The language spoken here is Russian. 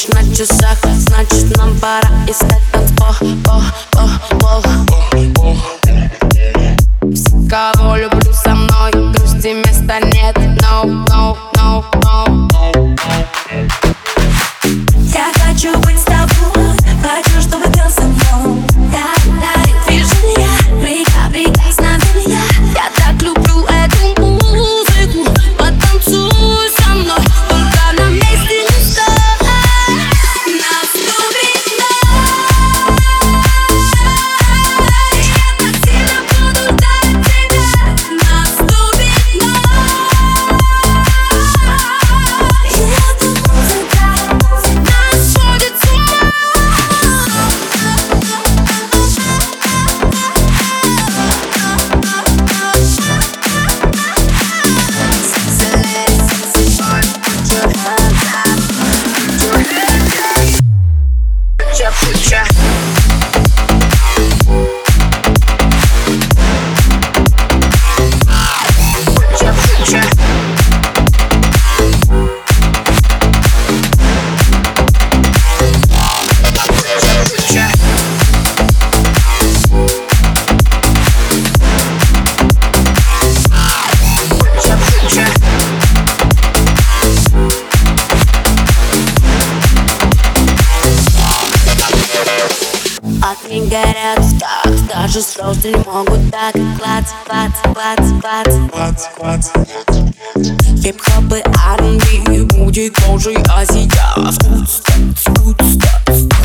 Полночь на часах, значит нам пора искать танцпол Пол, пол, пол кого люблю со мной, грусти места нет no, picture, picture. не горят в Даже слезы не могут так Клац, клац, клац, клац. Клац, клац. Хип-хоп и R&B Будет кожей Азия Тут, тут, тут, тут